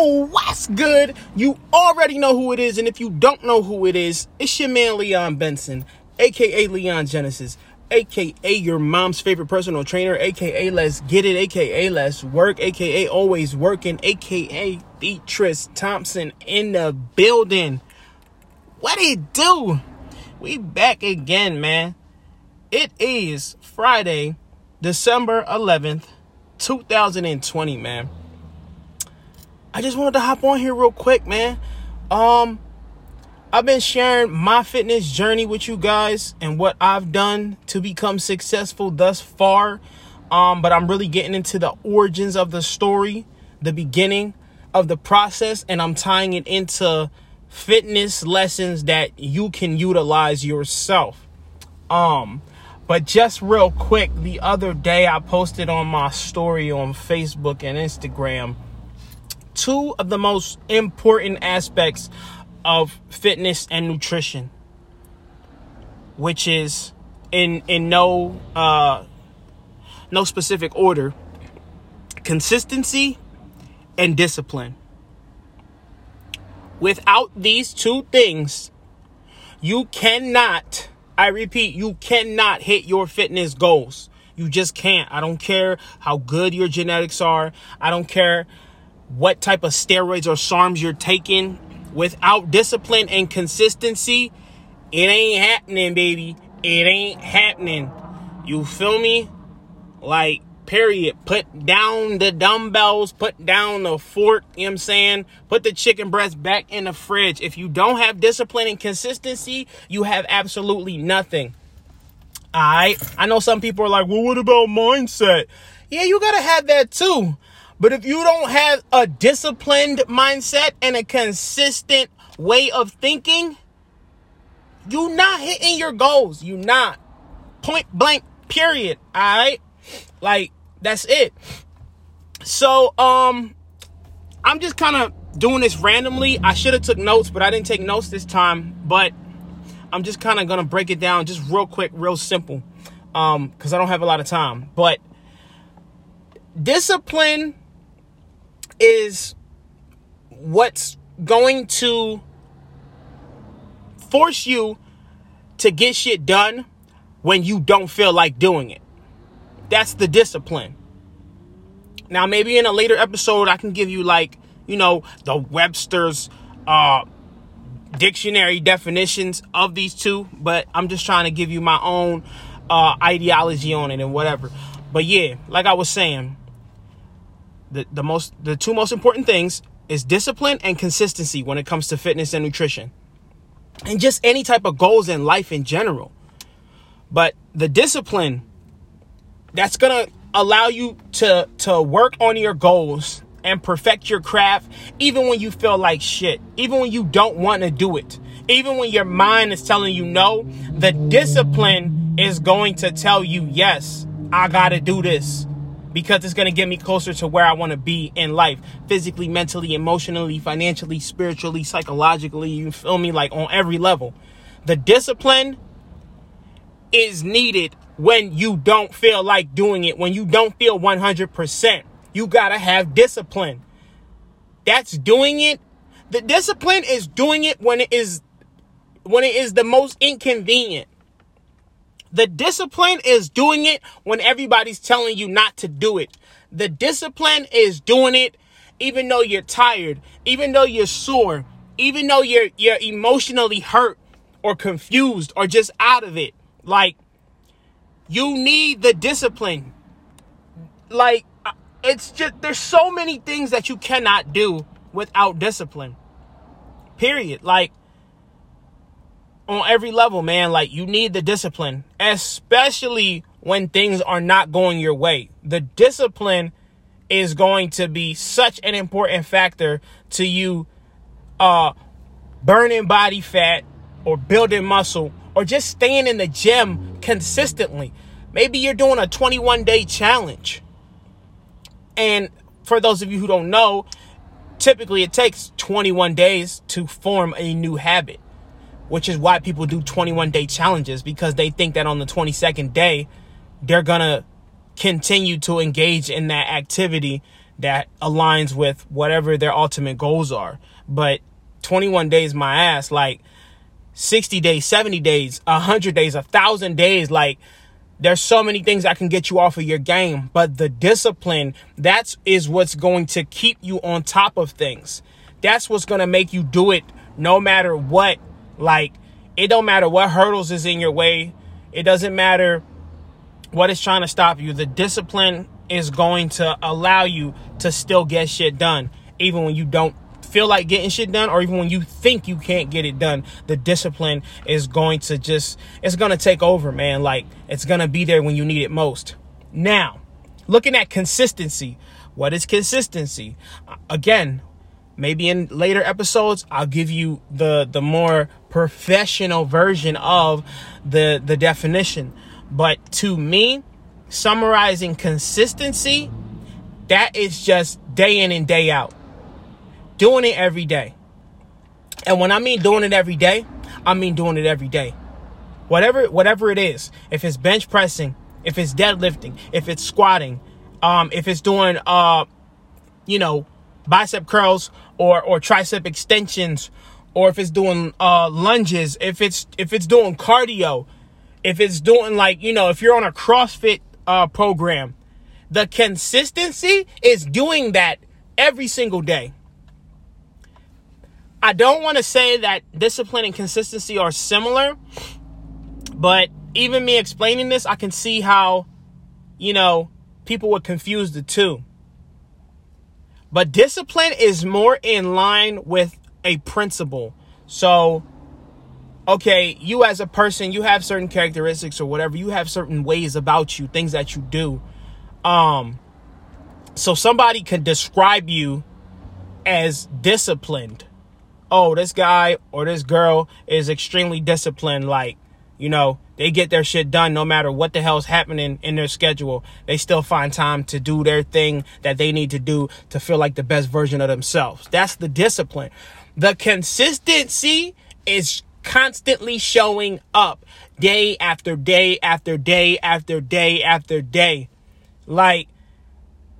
Oh what's good? You already know who it is, and if you don't know who it is, it's your man Leon Benson, aka Leon Genesis, aka your mom's favorite personal trainer, aka Let's Get It, aka Let's Work, aka Always Working, aka Beatrice Thompson in the building. What it do? We back again, man. It is Friday, December 11th, 2020, man. I just wanted to hop on here real quick, man. Um, I've been sharing my fitness journey with you guys and what I've done to become successful thus far. Um, but I'm really getting into the origins of the story, the beginning of the process, and I'm tying it into fitness lessons that you can utilize yourself. Um, but just real quick, the other day I posted on my story on Facebook and Instagram two of the most important aspects of fitness and nutrition, which is in in no uh, no specific order, consistency and discipline. Without these two things, you cannot, I repeat, you cannot hit your fitness goals. You just can't. I don't care how good your genetics are. I don't care what type of steroids or SARMs you're taking without discipline and consistency, it ain't happening, baby. It ain't happening. You feel me? Like, period. Put down the dumbbells, put down the fork, you know what I'm saying? Put the chicken breast back in the fridge. If you don't have discipline and consistency, you have absolutely nothing. Alright? I know some people are like, well, what about mindset? Yeah, you gotta have that too. But if you don't have a disciplined mindset and a consistent way of thinking, you're not hitting your goals. You're not. Point blank, period. All right? Like, that's it. So, um, I'm just kind of doing this randomly. I should have took notes, but I didn't take notes this time. But I'm just kind of gonna break it down just real quick, real simple. Um, because I don't have a lot of time. But discipline is what's going to force you to get shit done when you don't feel like doing it. That's the discipline. Now, maybe in a later episode, I can give you like, you know, the Webster's uh, dictionary definitions of these two, but I'm just trying to give you my own uh, ideology on it and whatever. But yeah, like I was saying, the, the most the two most important things is discipline and consistency when it comes to fitness and nutrition. And just any type of goals in life in general. But the discipline that's going to allow you to to work on your goals and perfect your craft even when you feel like shit even when you don't want to do it. Even when your mind is telling you no the discipline is going to tell you yes i got to do this because it's going to get me closer to where I want to be in life physically, mentally, emotionally, financially, spiritually, psychologically. You feel me? Like on every level. The discipline is needed when you don't feel like doing it, when you don't feel 100%. You got to have discipline. That's doing it. The discipline is doing it when it is when it is the most inconvenient. The discipline is doing it when everybody's telling you not to do it. The discipline is doing it even though you're tired, even though you're sore, even though you're you're emotionally hurt or confused or just out of it. Like you need the discipline. Like uh, it's just there's so many things that you cannot do without discipline. Period. Like on every level, man. Like you need the discipline, especially when things are not going your way. The discipline is going to be such an important factor to you uh burning body fat or building muscle or just staying in the gym consistently. Maybe you're doing a 21 day challenge. And for those of you who don't know, typically it takes 21 days to form a new habit which is why people do 21 day challenges because they think that on the 22nd day, they're gonna continue to engage in that activity that aligns with whatever their ultimate goals are. But 21 days, my ass, like 60 days, 70 days, 100 days, 1,000 days, like there's so many things that can get you off of your game, but the discipline, that's is what's going to keep you on top of things. That's what's going to make you do it no matter what. Like it don't matter what hurdles is in your way. It doesn't matter what is trying to stop you. The discipline is going to allow you to still get shit done even when you don't feel like getting shit done or even when you think you can't get it done. The discipline is going to just it's going to take over man. Like it's going to be there when you need it most. Now looking at consistency. What is consistency? Again maybe in later episodes i'll give you the the more professional version of the the definition but to me summarizing consistency that is just day in and day out doing it every day. And when I mean doing it every day, I mean doing it every day. Whatever whatever it is, if it's bench pressing, if it's deadlifting, if it's squatting, um, if it's doing uh, you know, bicep curls or or tricep extensions, or if it's doing uh lunges, if it's if it's doing cardio, if it's doing like, you know, if you're on a CrossFit uh program, the consistency is doing that every single day. I don't want to say that discipline and consistency are similar, but even me explaining this, I can see how, you know, people would confuse the two. But discipline is more in line with a principle. So, okay, you as a person, you have certain characteristics or whatever, you have certain ways about you, things that you do. Um, so somebody can describe you as disciplined oh, this guy or this girl is extremely disciplined. Like, you know, they get their shit done no matter what the hell's happening in their schedule. They still find time to do their thing that they need to do to feel like the best version of themselves. That's the discipline. The consistency is constantly showing up day after day after day after day after day. Like,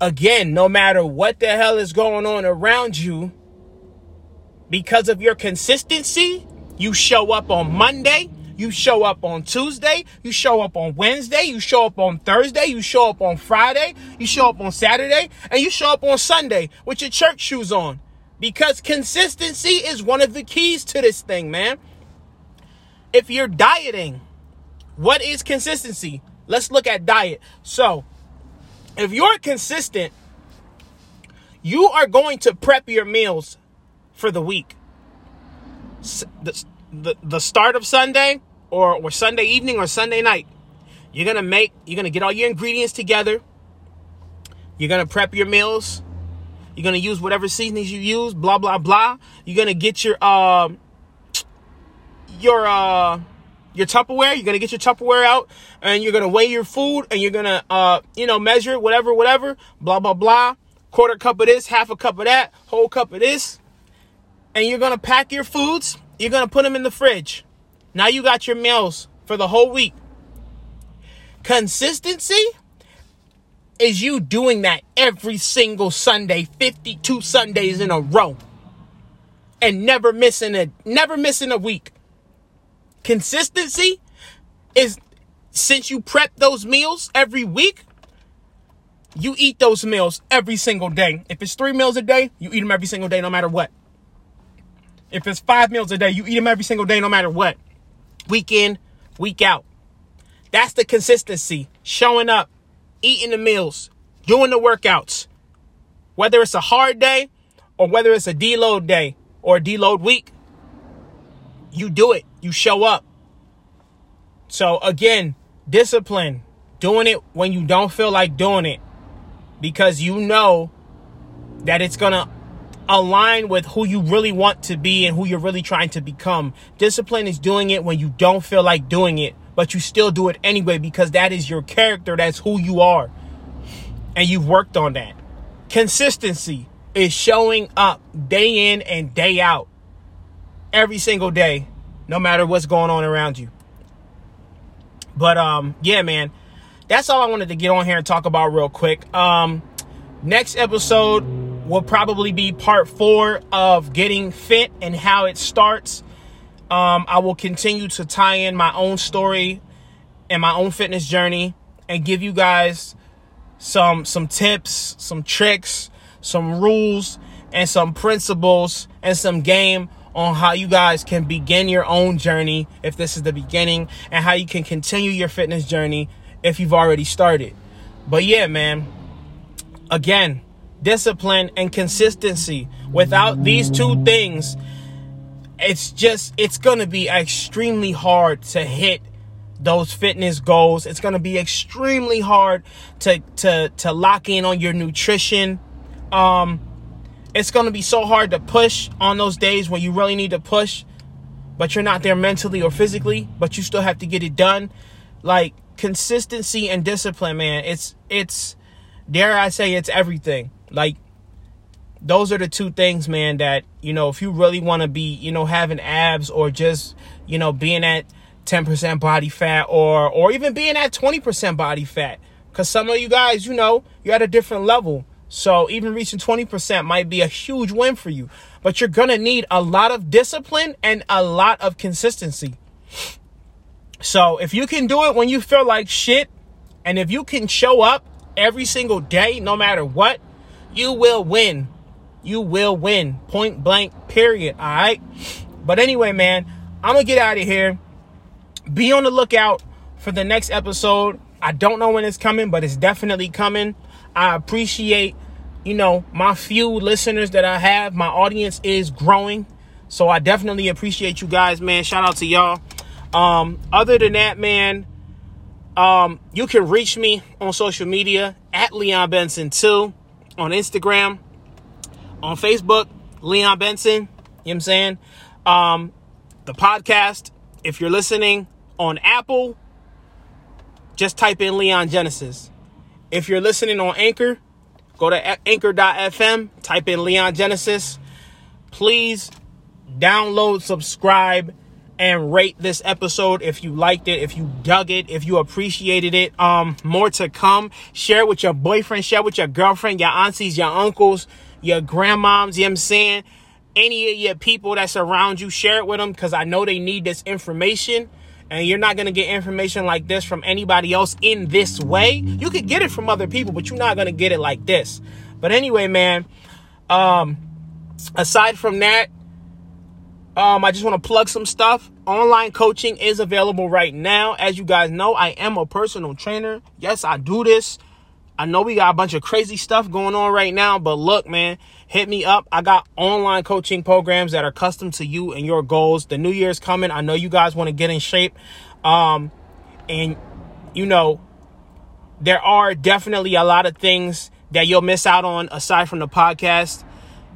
again, no matter what the hell is going on around you, because of your consistency, you show up on Monday, you show up on Tuesday, you show up on Wednesday, you show up on Thursday, you show up on Friday, you show up on Saturday, and you show up on Sunday with your church shoes on. Because consistency is one of the keys to this thing, man. If you're dieting, what is consistency? Let's look at diet. So, if you're consistent, you are going to prep your meals for the week. The, the, the start of Sunday or, or Sunday evening or Sunday night, you're to make, you're to get all your ingredients together. You're to prep your meals. You're to use whatever seasonings you use, blah, blah, blah. You're to get your, uh, your, uh, your Tupperware. You're gonna get your Tupperware out, and you're gonna weigh your food, and you're gonna, uh, you know, measure whatever, whatever, blah blah blah. Quarter cup of this, half a cup of that, whole cup of this and you're to pack your foods, you're to put them in the fridge. Now you got your meals for the whole week. Consistency is you doing that every single Sunday, 52 Sundays in a row. And never missing a never missing a week. Consistency is since you prep those meals every week, you eat those meals every single day. If it's 3 meals a day, you eat them every single day no matter what. If it's five meals a day, you eat them every single day, no matter what. Week in, week out. That's the consistency. Showing up, eating the meals, doing the workouts. Whether it's a hard day or whether it's a deload day or a deload week, you do it. You show up. So again, discipline. Doing it when you don't feel like doing it. Because you know that it's going to align with who you really want to be and who you're really trying to become. Discipline is doing it when you don't feel like doing it, but you still do it anyway because that is your character, that's who you are. And you've worked on that. Consistency is showing up day in and day out every single day, no matter what's going on around you. But um, yeah, man, that's all I wanted to get on here and talk about real quick. Um, Next episode will probably be part four of getting fit and how it starts. Um, I will continue to tie in my own story and my own fitness journey and give you guys some some tips, some tricks, some rules, and some principles and some game on how you guys can begin your own journey if this is the beginning and how you can continue your fitness journey if you've already started. But yeah, man, again, discipline and consistency. Without these two things, it's just it's going to be extremely hard to hit those fitness goals. It's going to be extremely hard to to to lock in on your nutrition. Um it's going to be so hard to push on those days when you really need to push, but you're not there mentally or physically, but you still have to get it done. Like consistency and discipline, man. It's it's dare I say it's everything. Like those are the two things, man, that, you know, if you really want to be, you know, having abs or just, you know, being at 10% body fat or or even being at 20% body fat cuz some of you guys, you know, you're at a different level. So even reaching 20% might be a huge win for you. But you're going to need a lot of discipline and a lot of consistency. So if you can do it when you feel like shit, and if you can show up every single day, no matter what, you will win. You will win. Point blank, period. All right. But anyway, man, I'm going to get out of here. Be on the lookout for the next episode. I don't know when it's coming, but it's definitely coming. I appreciate, you know, my few listeners that I have. My audience is growing. So I definitely appreciate you guys, man. Shout out to y'all. Um, other than that, man, um, you can reach me on social media at Leon Benson 2 on Instagram, on Facebook, Leon Benson. You know what I'm saying? Um, the podcast, if you're listening on Apple, just type in Leon Genesis. If you're listening on Anchor, go to anchor.fm, type in Leon Genesis. Please download, subscribe, and rate this episode if you liked it, if you dug it, if you appreciated it. Um, more to come. Share it with your boyfriend, share with your girlfriend, your aunties, your uncles, your grandmoms, you know what I'm saying? Any of your people that surround you, share it with them because I know they need this information and you're not to get information like this from anybody else in this way. You could get it from other people, but you're not to get it like this. But anyway, man, um, aside from that, um, I just want to plug some stuff. Online coaching is available right now. As you guys know, I am a personal trainer. Yes, I do this. I know we got a bunch of crazy stuff going on right now, but look, man, hit me up. I got online coaching programs that are custom to you and your goals. The new year's coming. I know you guys want to get in shape. Um, and you know, there are definitely a lot of things that you'll miss out on aside from the podcast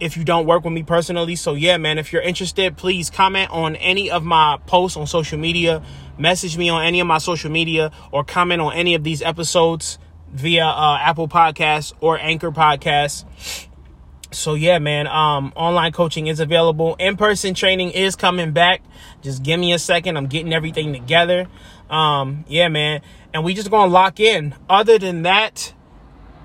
if you don't work with me personally. So yeah, man, if you're interested, please comment on any of my posts on social media, message me on any of my social media or comment on any of these episodes via uh, Apple Podcasts or Anchor Podcasts so yeah, man, um, online coaching is available. In-person training is coming back. Just give me a second. I'm getting everything together. Um, yeah, man. And we just gonna lock in. Other than that,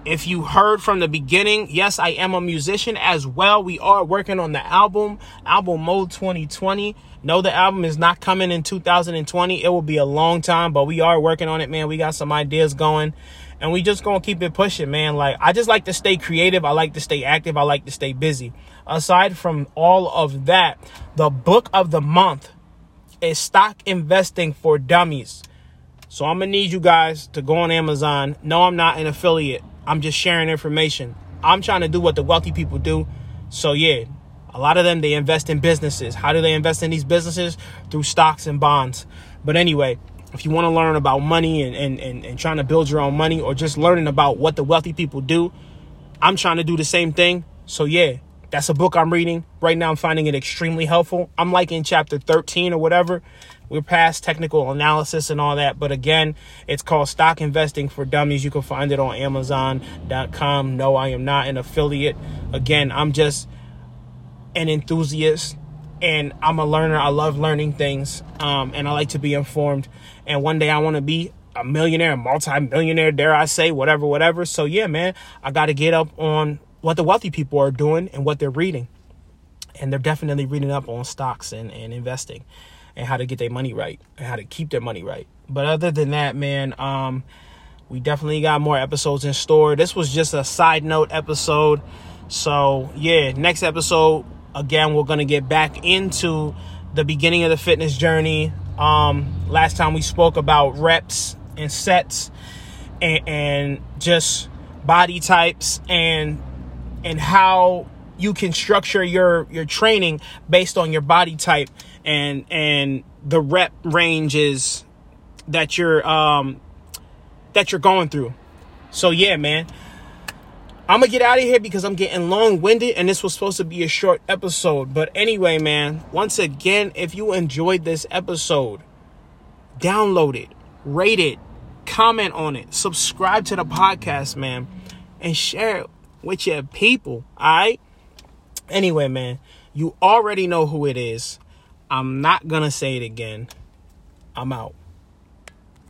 if you heard from the beginning, yes, I am a musician as well. We are working on the album, album mode 2020. No, the album is not coming in 2020. It will be a long time, but we are working on it, man. We got some ideas going and we just gonna keep it pushing, man. Like I just like to stay creative. I like to stay active. I like to stay busy. Aside from all of that, the book of the month is Stock Investing for Dummies. So I'm gonna need you guys to go on Amazon. No, I'm not an affiliate. I'm just sharing information. I'm trying to do what the wealthy people do. So yeah, a lot of them they invest in businesses. How do they invest in these businesses? Through stocks and bonds. But anyway, if you want to learn about money and, and, and, and, trying to build your own money or just learning about what the wealthy people do, I'm trying to do the same thing. So, yeah, that's a book I'm reading. Right now, I'm finding it extremely helpful. I'm like in chapter 13 or whatever. We're past technical analysis and all that. But again, it's called Stock Investing for Dummies. You can find it on Amazon.com. No, I am not an affiliate. Again, I'm just an enthusiast and I'm a learner. I love learning things, um, and I like to be informed. And one day I want to be a millionaire, a multi-millionaire, dare I say, whatever, whatever. So yeah, man, I got to get up on what the wealthy people are doing and what they're reading. And they're definitely reading up on stocks and, and investing and how to get their money right and how to keep their money right. But other than that, man, um, we definitely got more episodes in store. This was just a side note episode. So yeah, next episode, again, we're gonna get back into the beginning of the fitness journey. Um, last time we spoke about reps and sets and, and just body types and and how you can structure your your training based on your body type and and the rep ranges that you're um that you're going through. So yeah, man. I'm gonna get out of here because I'm getting long winded and this was supposed to be a short episode. But anyway, man, once again, if you enjoyed this episode, download it, rate it, comment on it, subscribe to the podcast, man, and share it with your people. All right. Anyway, man, you already know who it is. I'm not gonna say it again. I'm out.